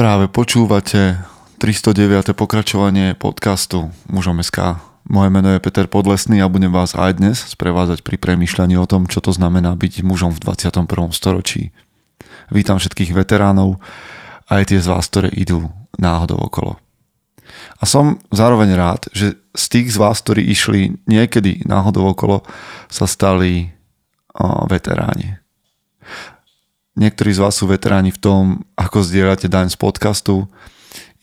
Práve počúvate 309. pokračovanie podcastu Mužom SK. Moje meno je Peter Podlesný a budem vás aj dnes sprevázať pri premýšľaní o tom, čo to znamená byť mužom v 21. storočí. Vítam všetkých veteránov aj tie z vás, ktoré idú náhodou okolo. A som zároveň rád, že z tých z vás, ktorí išli niekedy náhodou okolo, sa stali o, veteráni. Niektorí z vás sú veteráni v tom, ako zdieľate daň z podcastu,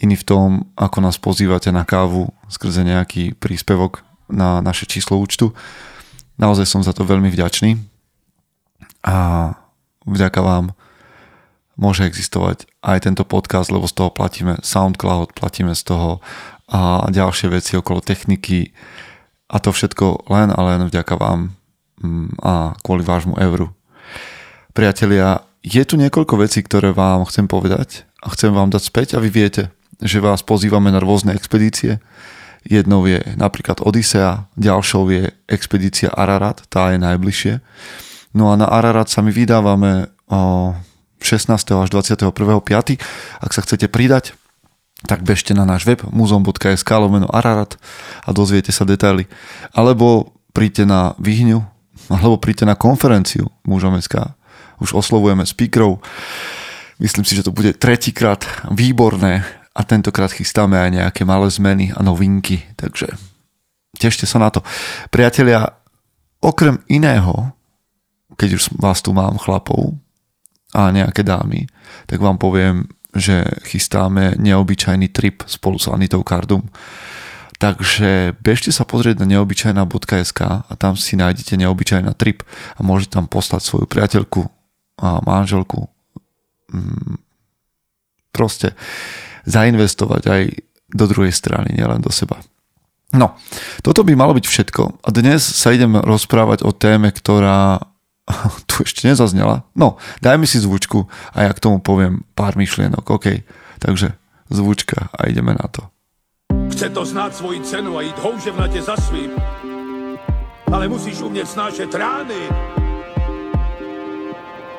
iní v tom, ako nás pozývate na kávu skrze nejaký príspevok na naše číslo účtu. Naozaj som za to veľmi vďačný a vďaka vám môže existovať aj tento podcast, lebo z toho platíme SoundCloud, platíme z toho a ďalšie veci okolo techniky a to všetko len a len vďaka vám mm, a kvôli vášmu euru. Priatelia, je tu niekoľko vecí, ktoré vám chcem povedať a chcem vám dať späť a vy viete, že vás pozývame na rôzne expedície. Jednou je napríklad Odisea, ďalšou je expedícia Ararat, tá je najbližšie. No a na Ararat sa my vydávame 16. až 21.5. Ak sa chcete pridať, tak bežte na náš web muzom.sk lomeno Ararat a dozviete sa detaily. Alebo príďte na Vyhňu, alebo príďte na konferenciu mužom.sk už oslovujeme speakerov. Myslím si, že to bude tretíkrát výborné a tentokrát chystáme aj nejaké malé zmeny a novinky, takže tešte sa na to. Priatelia, okrem iného, keď už vás tu mám chlapov a nejaké dámy, tak vám poviem, že chystáme neobyčajný trip spolu s Anitou Kardum. Takže bežte sa pozrieť na neobyčajná.sk a tam si nájdete neobyčajná trip a môžete tam poslať svoju priateľku, a manželku mm, proste zainvestovať aj do druhej strany, nielen do seba. No, toto by malo byť všetko. A dnes sa idem rozprávať o téme, ktorá tu ešte nezaznela. No, dajme si zvučku a ja k tomu poviem pár myšlienok. OK, takže zvučka a ideme na to. Chce to znáť svoji cenu a ísť houževnate za svým. Ale musíš umieť snášať rány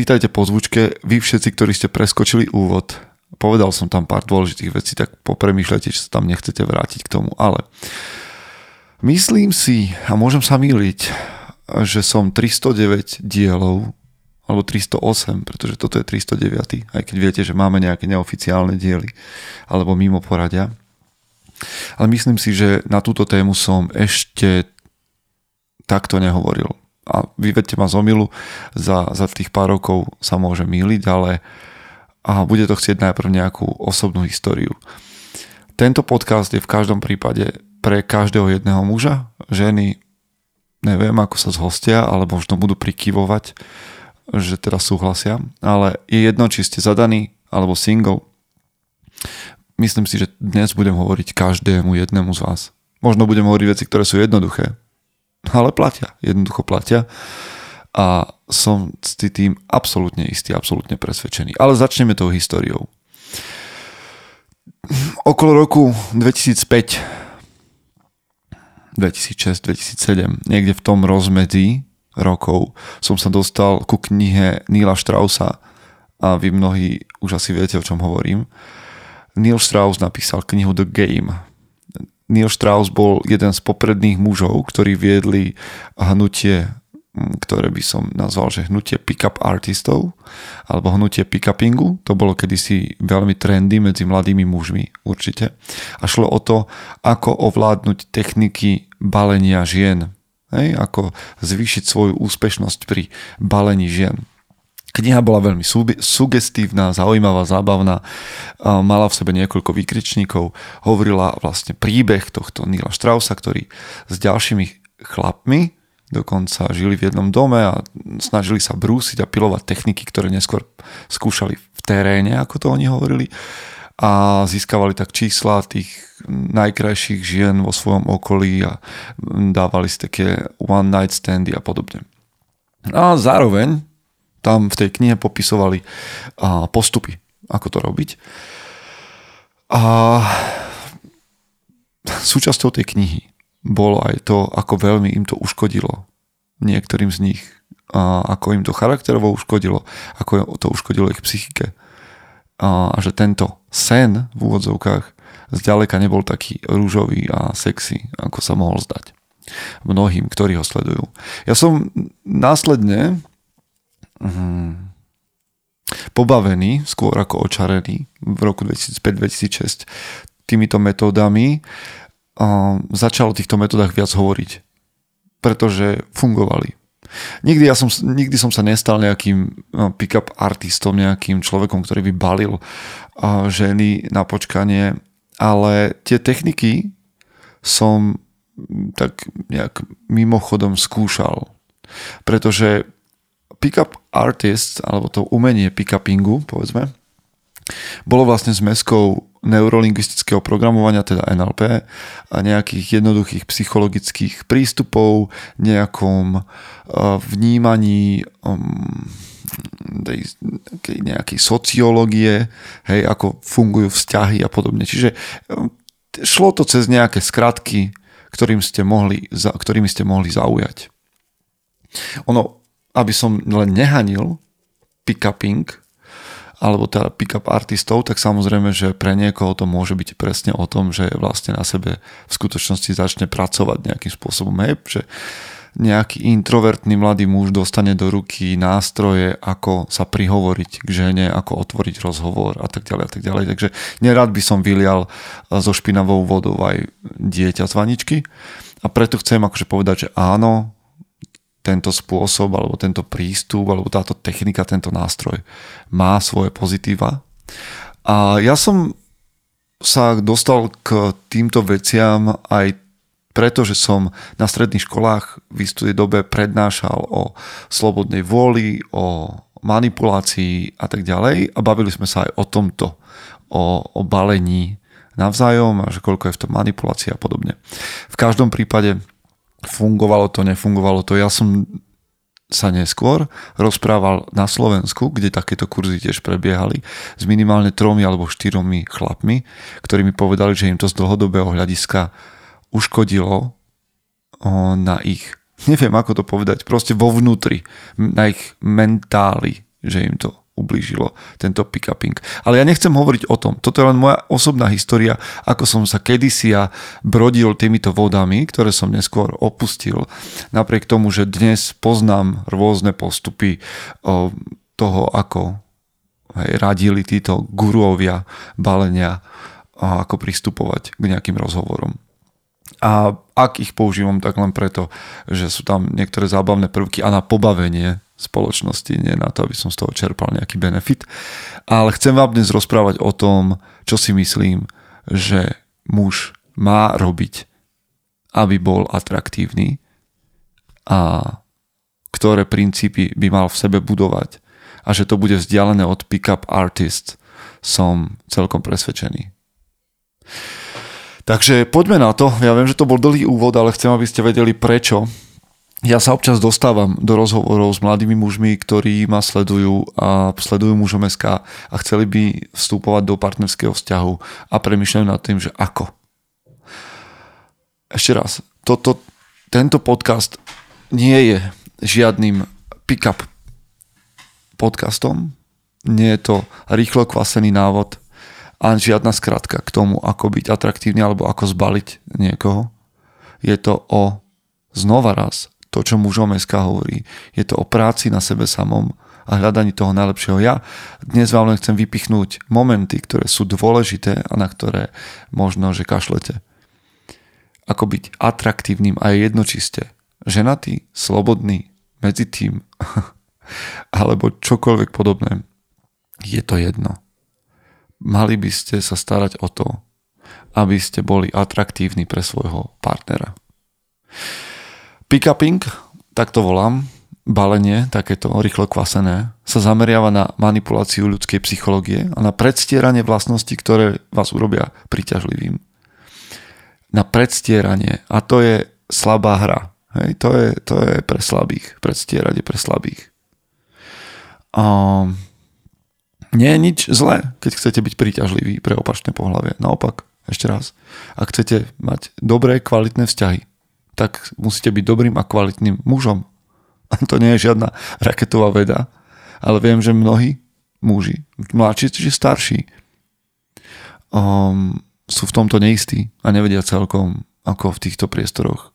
Vítajte po zvučke, vy všetci, ktorí ste preskočili úvod. Povedal som tam pár dôležitých vecí, tak popremýšľajte, či sa tam nechcete vrátiť k tomu. Ale myslím si, a môžem sa míliť, že som 309 dielov, alebo 308, pretože toto je 309, aj keď viete, že máme nejaké neoficiálne diely, alebo mimo poradia. Ale myslím si, že na túto tému som ešte takto nehovoril a vyvedte ma z omilu, za, za tých pár rokov sa môže míliť, ale a bude to chcieť najprv nejakú osobnú históriu. Tento podcast je v každom prípade pre každého jedného muža, ženy, neviem ako sa zhostia, ale možno budú prikyvovať, že teda súhlasia, ale je jedno, či ste zadaní alebo single. Myslím si, že dnes budem hovoriť každému jednému z vás. Možno budem hovoriť veci, ktoré sú jednoduché, ale platia, jednoducho platia a som s tým absolútne istý, absolútne presvedčený. Ale začneme tou históriou. Okolo roku 2005 2006, 2007, niekde v tom rozmedzi rokov som sa dostal ku knihe Nila Straussa a vy mnohí už asi viete, o čom hovorím. Neil Strauss napísal knihu The Game Neil Strauss bol jeden z popredných mužov, ktorí viedli hnutie ktoré by som nazval, že hnutie pick-up artistov alebo hnutie pick-upingu. To bolo kedysi veľmi trendy medzi mladými mužmi určite. A šlo o to, ako ovládnuť techniky balenia žien. Hej? Ako zvýšiť svoju úspešnosť pri balení žien. Kniha bola veľmi sugestívna, zaujímavá, zábavná, mala v sebe niekoľko výkričníkov, hovorila vlastne príbeh tohto Nila Strausa, ktorý s ďalšími chlapmi dokonca žili v jednom dome a snažili sa brúsiť a pilovať techniky, ktoré neskôr skúšali v teréne, ako to oni hovorili a získavali tak čísla tých najkrajších žien vo svojom okolí a dávali si také one night standy a podobne. A zároveň tam v tej knihe popisovali postupy, ako to robiť. A súčasťou tej knihy bolo aj to, ako veľmi im to uškodilo niektorým z nich, a ako im to charakterovo uškodilo, ako to uškodilo ich psychike a že tento sen v úvodzovkách zďaleka nebol taký rúžový a sexy, ako sa mohol zdať mnohým, ktorí ho sledujú. Ja som následne hm, pobavený, skôr ako očarený v roku 2005-2006 týmito metódami a začal o týchto metódach viac hovoriť, pretože fungovali. Nikdy, ja som, nikdy som sa nestal nejakým no, pick-up artistom, nejakým človekom, ktorý by balil ženy na počkanie, ale tie techniky som tak nejak mimochodom skúšal. Pretože pick-up artist, alebo to umenie pick-upingu, povedzme, bolo vlastne zmeskou neurolingvistického programovania, teda NLP, a nejakých jednoduchých psychologických prístupov, nejakom vnímaní um, nejakej sociológie, hej, ako fungujú vzťahy a podobne. Čiže um, šlo to cez nejaké skratky, ktorým ste mohli, ktorými ste mohli zaujať. Ono, aby som len nehanil pick-uping, alebo teda pick-up artistov, tak samozrejme, že pre niekoho to môže byť presne o tom, že vlastne na sebe v skutočnosti začne pracovať nejakým spôsobom. Hej, že nejaký introvertný mladý muž dostane do ruky nástroje, ako sa prihovoriť k žene, ako otvoriť rozhovor a tak ďalej a tak ďalej. Takže nerad by som vylial so špinavou vodou aj dieťa z vaničky a preto chcem akože povedať, že áno, tento spôsob alebo tento prístup alebo táto technika, tento nástroj má svoje pozitíva. A ja som sa dostal k týmto veciam aj preto, že som na stredných školách v istej dobe prednášal o slobodnej vôli, o manipulácii a tak ďalej a bavili sme sa aj o tomto, o, o balení navzájom a že koľko je v tom manipulácia a podobne. V každom prípade fungovalo to, nefungovalo to. Ja som sa neskôr rozprával na Slovensku, kde takéto kurzy tiež prebiehali, s minimálne tromi alebo štyromi chlapmi, ktorí mi povedali, že im to z dlhodobého hľadiska uškodilo na ich, neviem ako to povedať, proste vo vnútri, na ich mentáli, že im to ublížilo tento pick-uping. Ale ja nechcem hovoriť o tom. Toto je len moja osobná história, ako som sa kedysi ja brodil týmito vodami, ktoré som neskôr opustil. Napriek tomu, že dnes poznám rôzne postupy toho, ako hej, radili títo guruovia balenia a ako pristupovať k nejakým rozhovorom. A ak ich používam, tak len preto, že sú tam niektoré zábavné prvky a na pobavenie spoločnosti, nie na to, aby som z toho čerpal nejaký benefit. Ale chcem vám dnes rozprávať o tom, čo si myslím, že muž má robiť, aby bol atraktívny a ktoré princípy by mal v sebe budovať a že to bude vzdialené od pick-up artist, som celkom presvedčený. Takže poďme na to. Ja viem, že to bol dlhý úvod, ale chcem, aby ste vedeli prečo ja sa občas dostávam do rozhovorov s mladými mužmi, ktorí ma sledujú a sledujú mužom SK a chceli by vstúpovať do partnerského vzťahu a premyšľajú nad tým, že ako. Ešte raz, toto, tento podcast nie je žiadnym pick-up podcastom, nie je to rýchlo kvasený návod a žiadna skratka k tomu, ako byť atraktívny alebo ako zbaliť niekoho. Je to o znova raz to, čo mužom SK hovorí. Je to o práci na sebe samom a hľadaní toho najlepšieho ja. Dnes vám len chcem vypichnúť momenty, ktoré sú dôležité a na ktoré možno, že kašlete. Ako byť atraktívnym a jednočiste. Ženatý, slobodný, medzi tým alebo čokoľvek podobné. Je to jedno. Mali by ste sa starať o to, aby ste boli atraktívni pre svojho partnera. Pick-upping, tak to volám, balenie, takéto rýchlo kvasené, sa zameriava na manipuláciu ľudskej psychológie a na predstieranie vlastností, ktoré vás urobia príťažlivým. Na predstieranie. A to je slabá hra. Hej, to, je, to je pre slabých. Predstierať je pre slabých. Um, nie je nič zlé, keď chcete byť príťažliví pre opačné pohľavie. Naopak, ešte raz, ak chcete mať dobré, kvalitné vzťahy, tak musíte byť dobrým a kvalitným mužom. A to nie je žiadna raketová veda, ale viem, že mnohí muži, mladší či starší, um, sú v tomto neistí a nevedia celkom, ako v týchto priestoroch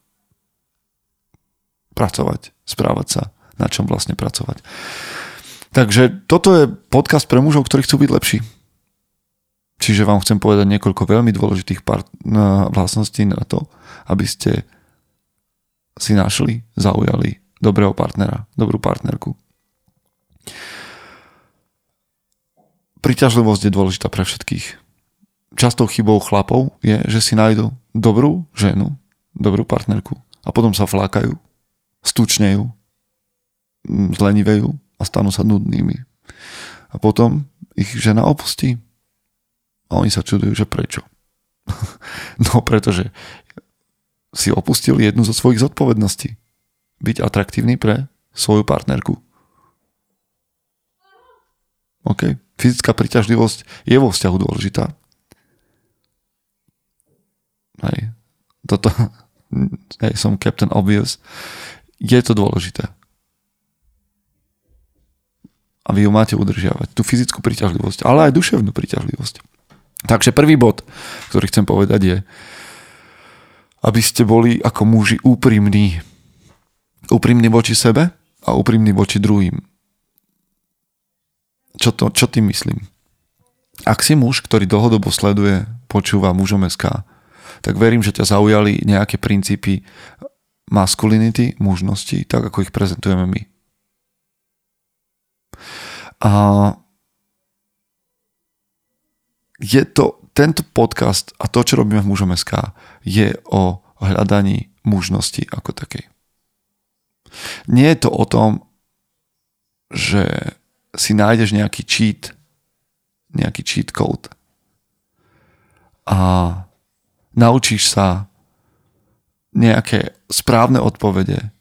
pracovať, správať sa, na čom vlastne pracovať. Takže toto je podcast pre mužov, ktorí chcú byť lepší. Čiže vám chcem povedať niekoľko veľmi dôležitých part- vlastností na to, aby ste si našli, zaujali dobrého partnera, dobrú partnerku. Priťažlivosť je dôležitá pre všetkých. Častou chybou chlapov je, že si nájdu dobrú ženu, dobrú partnerku a potom sa flákajú, stúčnejú, zlenivejú a stanú sa nudnými. A potom ich žena opustí. A oni sa čudujú, že prečo. no pretože si opustil jednu zo svojich zodpovedností. Byť atraktívny pre svoju partnerku. OK. Fyzická príťažlivosť je vo vzťahu dôležitá. Hej. Toto, hej, som Captain Obvious. Je to dôležité a vy ju máte udržiavať. Tú fyzickú príťažlivosť, ale aj duševnú príťažlivosť. Takže prvý bod, ktorý chcem povedať je, aby ste boli ako muži úprimní. Úprimní voči sebe a úprimní voči druhým. Čo, to, čo tým myslím? Ak si muž, ktorý dlhodobo sleduje, počúva mužom SK, tak verím, že ťa zaujali nejaké princípy maskulinity, mužnosti, tak ako ich prezentujeme my. A je to, tento podcast a to, čo robíme v Mužom SK, je o hľadaní mužnosti ako takej. Nie je to o tom, že si nájdeš nejaký cheat, nejaký cheat code a naučíš sa nejaké správne odpovede,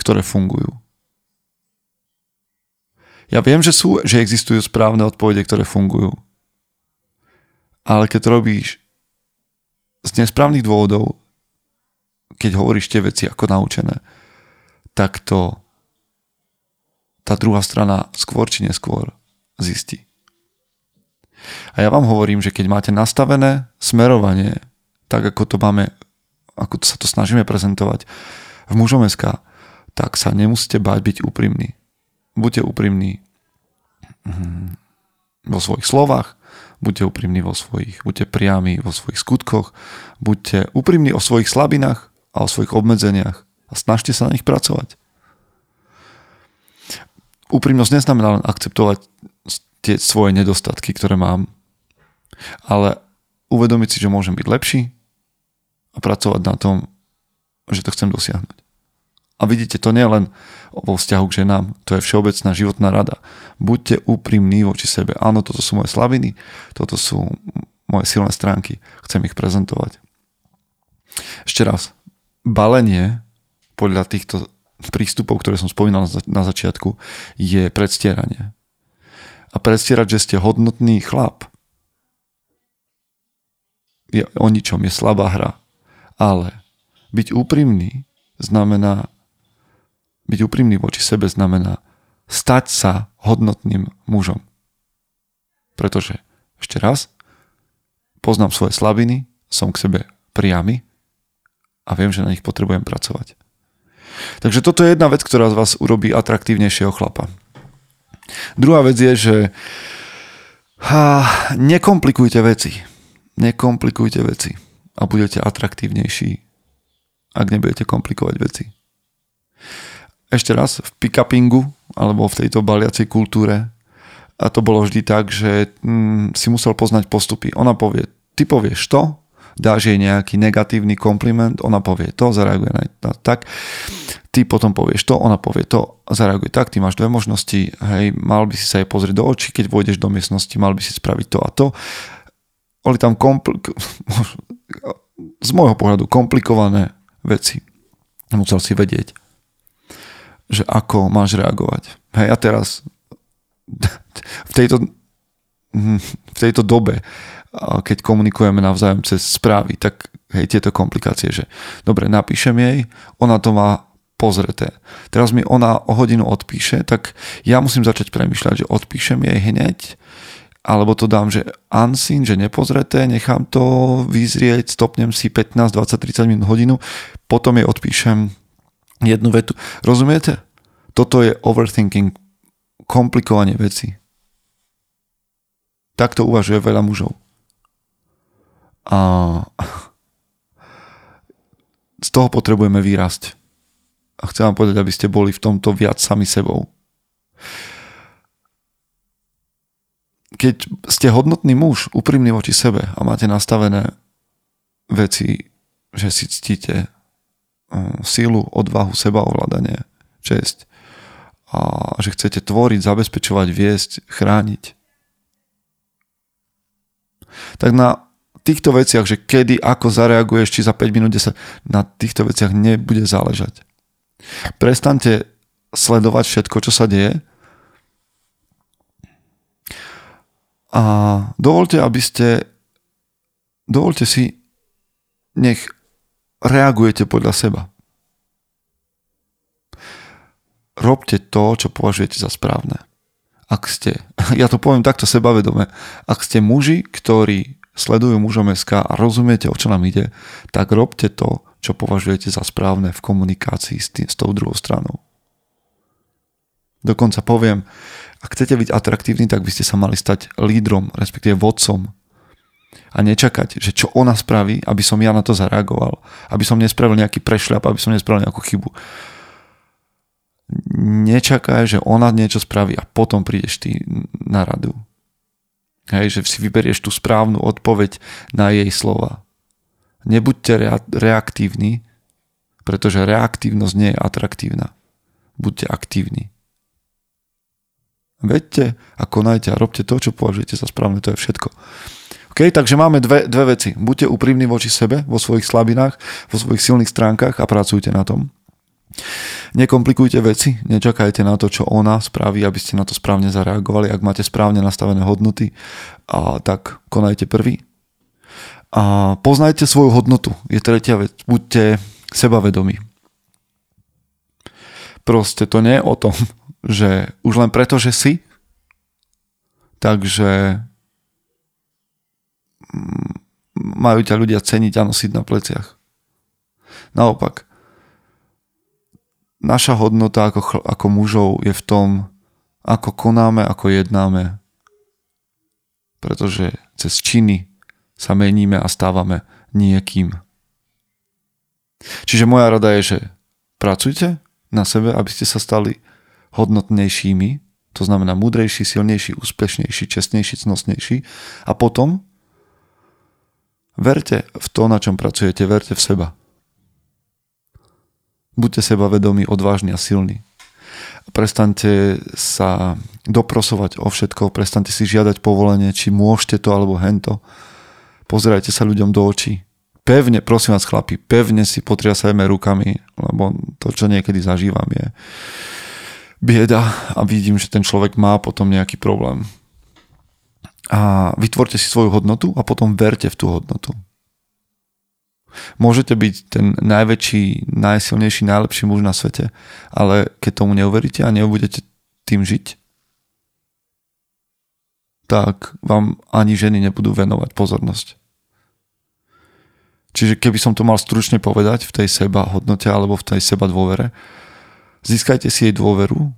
ktoré fungujú. Ja viem, že sú, že existujú správne odpovede, ktoré fungujú. Ale keď to robíš z nesprávnych dôvodov, keď hovoríš tie veci ako naučené, tak to tá druhá strana skôr či neskôr zistí. A ja vám hovorím, že keď máte nastavené smerovanie, tak ako to máme, ako sa to snažíme prezentovať v mužom SK, tak sa nemusíte báť byť úprimní buďte úprimní mhm, vo svojich slovách, buďte úprimní vo svojich, buďte priami vo svojich skutkoch, buďte úprimní o svojich slabinách a o svojich obmedzeniach a snažte sa na nich pracovať. Úprimnosť neznamená len akceptovať tie svoje nedostatky, ktoré mám, ale uvedomiť si, že môžem byť lepší a pracovať na tom, že to chcem dosiahnuť. A vidíte, to nie len vo vzťahu k ženám, to je všeobecná životná rada. Buďte úprimní voči sebe. Áno, toto sú moje slaviny, toto sú moje silné stránky. Chcem ich prezentovať. Ešte raz. Balenie podľa týchto prístupov, ktoré som spomínal na začiatku, je predstieranie. A predstierať, že ste hodnotný chlap, je o ničom, je slabá hra. Ale byť úprimný znamená byť úprimný voči sebe znamená stať sa hodnotným mužom. Pretože, ešte raz, poznám svoje slabiny, som k sebe priamy a viem, že na nich potrebujem pracovať. Takže toto je jedna vec, ktorá z vás urobí atraktívnejšieho chlapa. Druhá vec je, že ha, nekomplikujte veci. Nekomplikujte veci a budete atraktívnejší, ak nebudete komplikovať veci ešte raz, v pick-upingu alebo v tejto baliacej kultúre a to bolo vždy tak, že mm, si musel poznať postupy. Ona povie, ty povieš to dáš jej nejaký negatívny kompliment, ona povie to, zareaguje na to tak, ty potom povieš to, ona povie to, zareaguje tak, ty máš dve možnosti, hej, mal by si sa jej pozrieť do očí, keď vôjdeš do miestnosti, mal by si spraviť to a to. Boli tam kompl- z môjho pohľadu komplikované veci. Musel si vedieť, že ako máš reagovať. Hej, a teraz v tejto, v tejto dobe, keď komunikujeme navzájom cez správy, tak hej, tieto komplikácie, že dobre, napíšem jej, ona to má pozreté. Teraz mi ona o hodinu odpíše, tak ja musím začať premyšľať, že odpíšem jej hneď, alebo to dám, že unseen, že nepozreté, nechám to vyzrieť, stopnem si 15, 20, 30 minút hodinu, potom jej odpíšem jednu vetu. Rozumiete? Toto je overthinking, komplikovanie veci. Takto uvažuje veľa mužov. A z toho potrebujeme vyrásť. A chcem vám povedať, aby ste boli v tomto viac sami sebou. Keď ste hodnotný muž, úprimný voči sebe a máte nastavené veci, že si ctíte sílu, odvahu, sebaovládanie, česť a že chcete tvoriť, zabezpečovať, viesť, chrániť. Tak na týchto veciach, že kedy, ako zareaguješ, či za 5 minút, 10, na týchto veciach nebude záležať. Prestante sledovať všetko, čo sa deje a dovolte, aby ste dovolte si nech reagujete podľa seba. Robte to, čo považujete za správne. Ak ste, ja to poviem takto sebavedome, ak ste muži, ktorí sledujú mužom SK a rozumiete, o čo nám ide, tak robte to, čo považujete za správne v komunikácii s, tým, s tou druhou stranou. Dokonca poviem, ak chcete byť atraktívni, tak by ste sa mali stať lídrom, respektíve vodcom a nečakať, že čo ona spraví, aby som ja na to zareagoval, aby som nespravil nejaký prešľap, aby som nespravil nejakú chybu. Nečakaj, že ona niečo spraví a potom prídeš ty na radu. Hej, že si vyberieš tú správnu odpoveď na jej slova. Nebuďte rea- reaktívni, pretože reaktívnosť nie je atraktívna. Buďte aktívni. Vedte a konajte a robte to, čo považujete za správne, to je všetko. Okay, takže máme dve, dve veci. Buďte úprimní voči sebe, vo svojich slabinách, vo svojich silných stránkach a pracujte na tom. Nekomplikujte veci, nečakajte na to, čo ona spraví, aby ste na to správne zareagovali. Ak máte správne nastavené hodnoty, a tak konajte prvý. A poznajte svoju hodnotu, je tretia vec. Buďte sebavedomí. Proste to nie je o tom, že už len preto, že si, takže majú ťa ľudia ceniť a nosiť na pleciach. Naopak, naša hodnota ako, ako mužov je v tom, ako konáme, ako jednáme. Pretože cez činy sa meníme a stávame niekým. Čiže moja rada je, že pracujte na sebe, aby ste sa stali hodnotnejšími, to znamená múdrejší, silnejší, úspešnejší, čestnejší, cnostnejší a potom Verte v to, na čom pracujete, verte v seba. Buďte sebavedomí, odvážni a silní. Prestante sa doprosovať o všetko, prestante si žiadať povolenie, či môžete to alebo hento. Pozerajte sa ľuďom do očí. Pevne, prosím vás chlapi, pevne si potriasajme rukami, lebo to, čo niekedy zažívam, je bieda a vidím, že ten človek má potom nejaký problém a vytvorte si svoju hodnotu a potom verte v tú hodnotu. Môžete byť ten najväčší, najsilnejší, najlepší muž na svete, ale keď tomu neuveríte a nebudete tým žiť, tak vám ani ženy nebudú venovať pozornosť. Čiže keby som to mal stručne povedať v tej seba hodnote alebo v tej seba dôvere, získajte si jej dôveru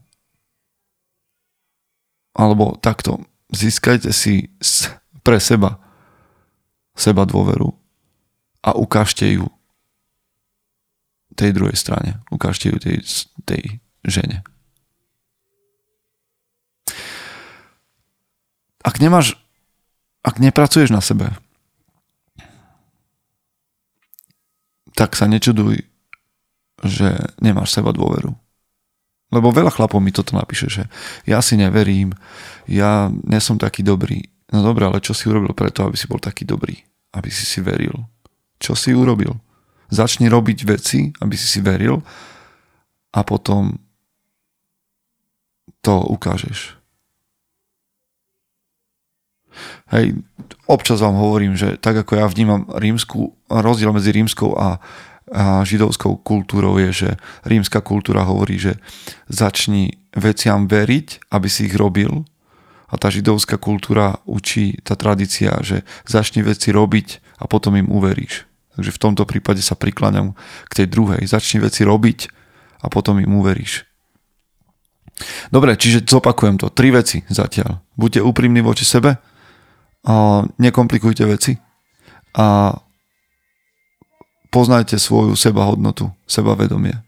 alebo takto, získajte si pre seba seba dôveru a ukážte ju tej druhej strane. Ukážte ju tej, tej žene. Ak nemáš, ak nepracuješ na sebe, tak sa nečuduj, že nemáš seba dôveru. Lebo veľa chlapov mi toto napíše, že ja si neverím, ja nesom taký dobrý. No dobré, ale čo si urobil preto, aby si bol taký dobrý? Aby si si veril. Čo si urobil? Začni robiť veci, aby si si veril a potom to ukážeš. Hej, občas vám hovorím, že tak ako ja vnímam rímsku, rozdiel medzi rímskou a, židovskou kultúrou je, že rímska kultúra hovorí, že začni veciam veriť, aby si ich robil a tá židovská kultúra učí, tá tradícia, že začni veci robiť a potom im uveríš. Takže v tomto prípade sa prikláňam k tej druhej. Začni veci robiť a potom im uveríš. Dobre, čiže zopakujem to. Tri veci zatiaľ. Buďte úprimní voči sebe, a nekomplikujte veci a poznajte svoju sebahodnotu, sebavedomie.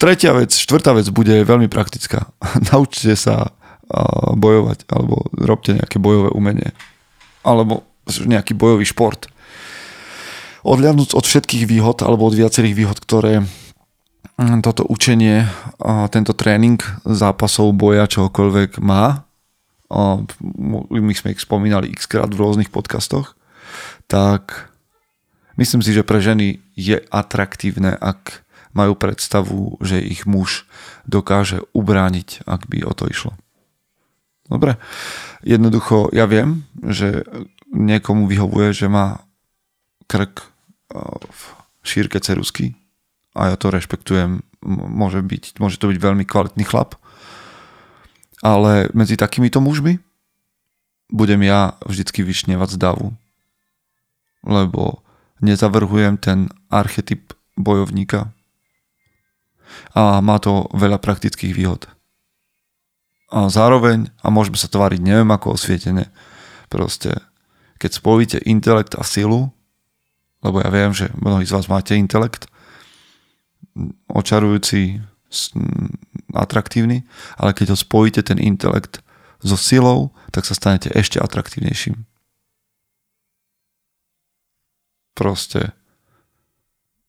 Tretia vec, štvrtá vec bude veľmi praktická. Naučte sa bojovať alebo robte nejaké bojové umenie alebo nejaký bojový šport. Odliadnúť od všetkých výhod alebo od viacerých výhod, ktoré mm, toto učenie, tento tréning zápasov boja čohokoľvek má, my sme ich spomínali x krát v rôznych podcastoch, tak myslím si, že pre ženy je atraktívne, ak majú predstavu, že ich muž dokáže ubrániť, ak by o to išlo. Dobre. Jednoducho, ja viem, že niekomu vyhovuje, že má krk v šírke cerusky a ja to rešpektujem. Môže, byť, môže to byť veľmi kvalitný chlap, ale medzi takýmito mužmi budem ja vždycky vyšnievať z davu. Lebo nezavrhujem ten archetyp bojovníka. A má to veľa praktických výhod. A zároveň, a môžeme sa tváriť neviem ako osvietene, proste, keď spojíte intelekt a silu, lebo ja viem, že mnohí z vás máte intelekt, očarujúci, atraktívny, ale keď ho spojíte ten intelekt so silou, tak sa stanete ešte atraktívnejším. Proste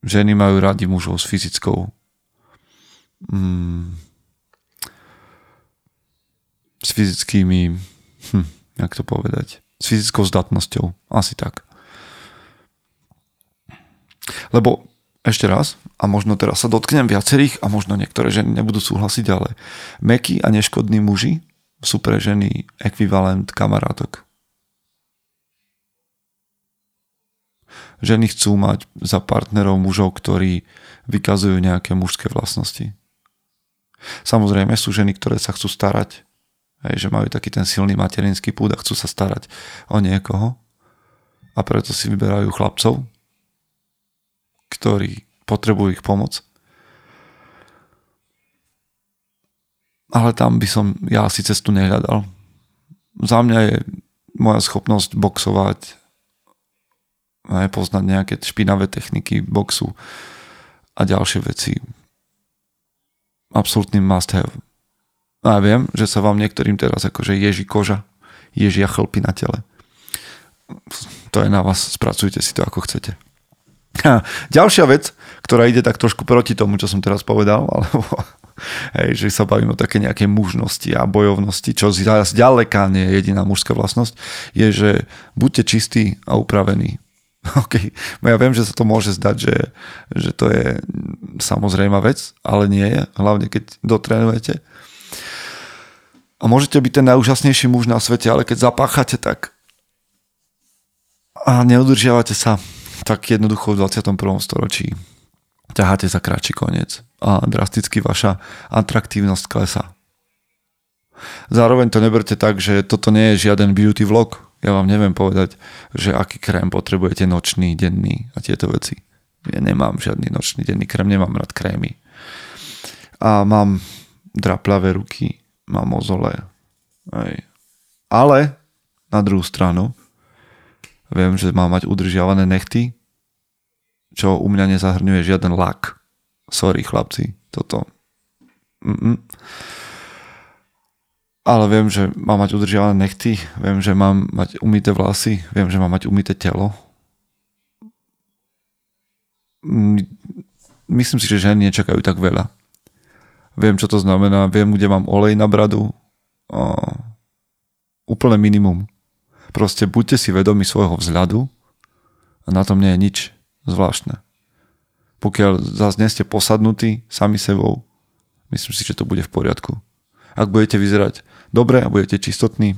ženy majú radi mužov s fyzickou mm, s fyzickými hm, jak to povedať s fyzickou zdatnosťou. Asi tak. Lebo ešte raz, a možno teraz sa dotknem viacerých a možno niektoré ženy nebudú súhlasiť, ale mekí a neškodní muži sú pre ženy ekvivalent kamarátok. Ženy chcú mať za partnerov mužov, ktorí vykazujú nejaké mužské vlastnosti. Samozrejme sú ženy, ktoré sa chcú starať, hej, že majú taký ten silný materinský púd a chcú sa starať o niekoho a preto si vyberajú chlapcov, ktorí potrebujú ich pomoc. Ale tam by som ja asi cestu nehľadal. Za mňa je moja schopnosť boxovať, aj poznať nejaké špinavé techniky boxu a ďalšie veci. Absolutný must have. A ja viem, že sa vám niektorým teraz akože ježí koža, ježia chlpy na tele. To je na vás, spracujte si to ako chcete. A ďalšia vec, ktorá ide tak trošku proti tomu, čo som teraz povedal, alebo hej, že sa bavím o také nejakej mužnosti a bojovnosti, čo zďaleka nie je jediná mužská vlastnosť, je, že buďte čistí a upravení. OK, no ja viem, že sa to môže zdať, že, že to je samozrejma vec, ale nie je, hlavne keď dotrenujete. A môžete byť ten najúžasnejší muž na svete, ale keď zapáchate tak a neudržiavate sa tak jednoducho v 21. storočí ťaháte za kratší koniec a drasticky vaša atraktívnosť klesá. Zároveň to neberte tak, že toto nie je žiaden beauty vlog. Ja vám neviem povedať, že aký krém potrebujete nočný, denný a tieto veci. Ja nemám žiadny nočný, denný krém, nemám rád krémy. A mám draplavé ruky, mám mozole. Aj. Ale na druhú stranu Viem, že má mať udržiavané nechty, čo u mňa nezahrňuje žiaden lak. Sorry chlapci, toto. Mm-mm. Ale viem, že mám mať udržiavané nechty, viem, že mám mať umité vlasy, viem, že mám mať umité telo. mm, myslím si, že ženy nečakajú tak veľa. Viem, čo to znamená, viem, kde mám olej na bradu. O, úplne minimum. Proste buďte si vedomi svojho vzhľadu a na tom nie je nič zvláštne. Pokiaľ zase nie ste posadnutí sami sebou, myslím si, že to bude v poriadku. Ak budete vyzerať dobre a budete čistotní,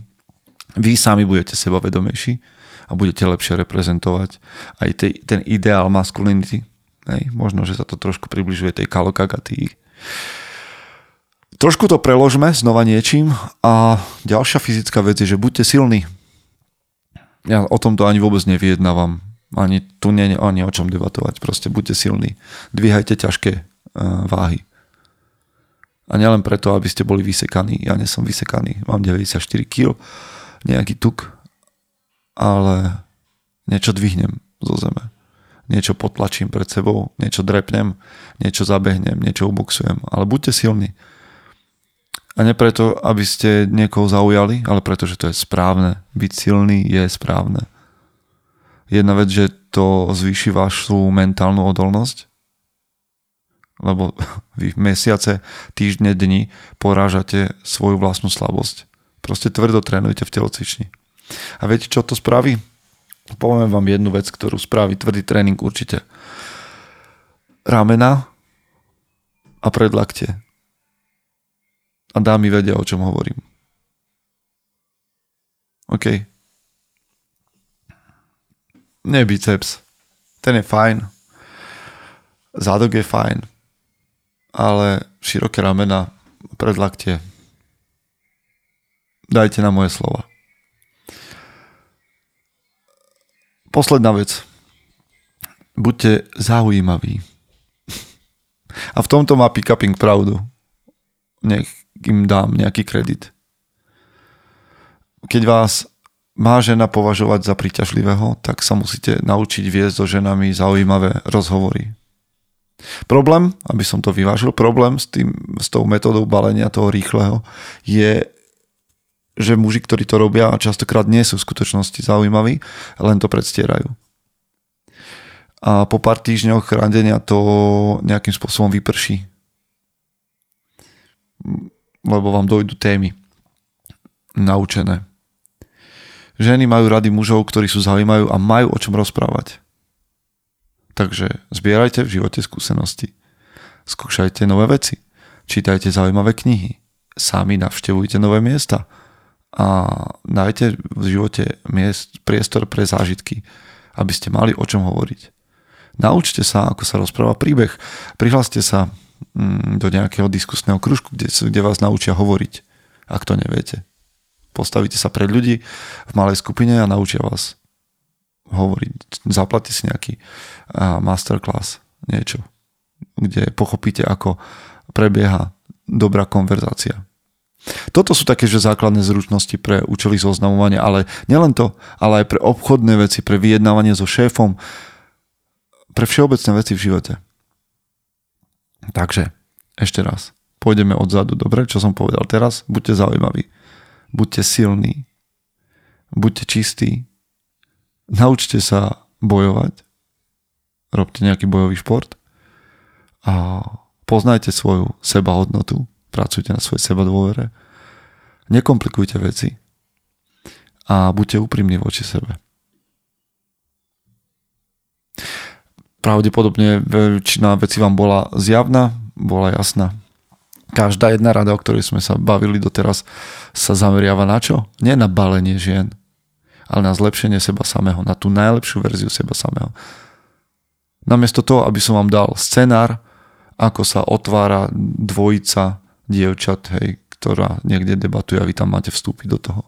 vy sami budete sebavedomejší a budete lepšie reprezentovať aj tej, ten ideál masculinity. Hej, možno, že sa to trošku približuje tej kalokagatii. Trošku to preložme znova niečím a ďalšia fyzická vec je, že buďte silní. Ja o tomto ani vôbec nevyjednávam. Ani tu nie ani o čom debatovať. Proste buďte silní. Dvíhajte ťažké uh, váhy. A nielen preto, aby ste boli vysekaní. Ja nie som vysekaný. Mám 94 kg, nejaký tuk, ale niečo dvihnem zo zeme. Niečo potlačím pred sebou, niečo drepnem, niečo zabehnem, niečo uboxujem. Ale buďte silní. A nie preto, aby ste niekoho zaujali, ale preto, že to je správne. Byť silný je správne. Jedna vec, že to zvýši vašu mentálnu odolnosť, lebo vy mesiace, týždne, dni porážate svoju vlastnú slabosť. Proste tvrdo trénujte v telocvični. A viete, čo to spraví? Poviem vám jednu vec, ktorú spraví tvrdý tréning určite. Ramena a predlakte a dámy vedia, o čom hovorím. OK. Biceps. Ten je fajn. Zádok je fajn. Ale široké ramena, predlaktie. Dajte na moje slova. Posledná vec. Buďte zaujímaví. A v tomto má pick-uping pravdu. Nech im dám nejaký kredit. Keď vás má žena považovať za príťažlivého, tak sa musíte naučiť viesť so ženami zaujímavé rozhovory. Problém, aby som to vyvážil, problém s, tým, s tou metodou balenia toho rýchleho je, že muži, ktorí to robia, častokrát nie sú v skutočnosti zaujímaví, len to predstierajú. A po pár týždňoch randenia to nejakým spôsobom vyprší lebo vám dojdu témy naučené. Ženy majú rady mužov, ktorí sú zaujímajú a majú o čom rozprávať. Takže zbierajte v živote skúsenosti. Skúšajte nové veci. Čítajte zaujímavé knihy. Sami navštevujte nové miesta. A nájte v živote miest, priestor pre zážitky, aby ste mali o čom hovoriť. Naučte sa, ako sa rozpráva príbeh. Prihláste sa Mm, do nejakého diskusného kružku, kde, kde vás naučia hovoriť, ak to neviete. Postavíte sa pred ľudí v malej skupine a naučia vás hovoriť. Zaplatíte si nejaký masterclass, niečo, kde pochopíte, ako prebieha dobrá konverzácia. Toto sú také, že základné zručnosti pre účely zoznamovania, ale nielen to, ale aj pre obchodné veci, pre vyjednávanie so šéfom, pre všeobecné veci v živote. Takže, ešte raz, pôjdeme odzadu, dobre, čo som povedal teraz, buďte zaujímaví, buďte silní, buďte čistí, naučte sa bojovať, robte nejaký bojový šport a poznajte svoju sebahodnotu, pracujte na svojej seba dôvere, nekomplikujte veci a buďte úprimní voči sebe. Pravdepodobne väčšina vecí vám bola zjavná, bola jasná. Každá jedna rada, o ktorej sme sa bavili doteraz, sa zameriava na čo? Nie na balenie žien, ale na zlepšenie seba samého, na tú najlepšiu verziu seba samého. Namiesto toho, aby som vám dal scenár, ako sa otvára dvojica dievčat, hej, ktorá niekde debatuje a vy tam máte vstúpiť do toho.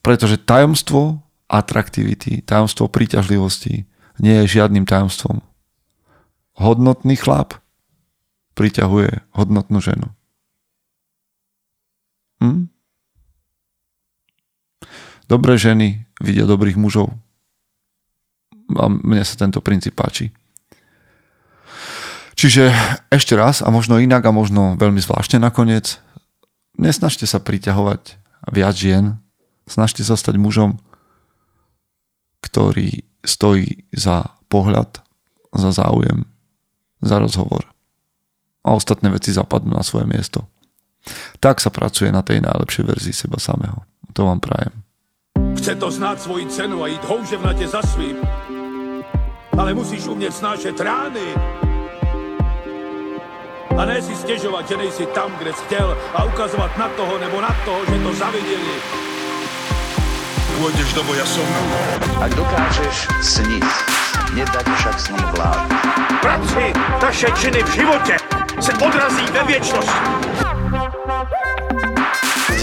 Pretože tajomstvo atraktivity, tajomstvo príťažlivosti nie je žiadnym tajomstvom. Hodnotný chlap priťahuje hodnotnú ženu. Hm? Dobré ženy vidia dobrých mužov. A mne sa tento princíp páči. Čiže ešte raz, a možno inak, a možno veľmi zvláštne nakoniec, nesnažte sa priťahovať viac žien, snažte sa stať mužom, ktorý stojí za pohľad za záujem, za rozhovor. A ostatné veci zapadnú na svoje miesto. Tak sa pracuje na tej najlepšej verzii seba samého. To vám prajem. Chce to znát svoji cenu a jít houževnatě za svým. Ale musíš umět snášet rány. A ne si stěžovat, že nejsi tam, kde jsi chtěl a ukazovat na toho nebo na toho, že to zaviděli. Pôjdeš do boja som. Ak dokážeš sniť, nedať však sním vlád. Práci, taše činy v životě se odrazí ve věčnosti.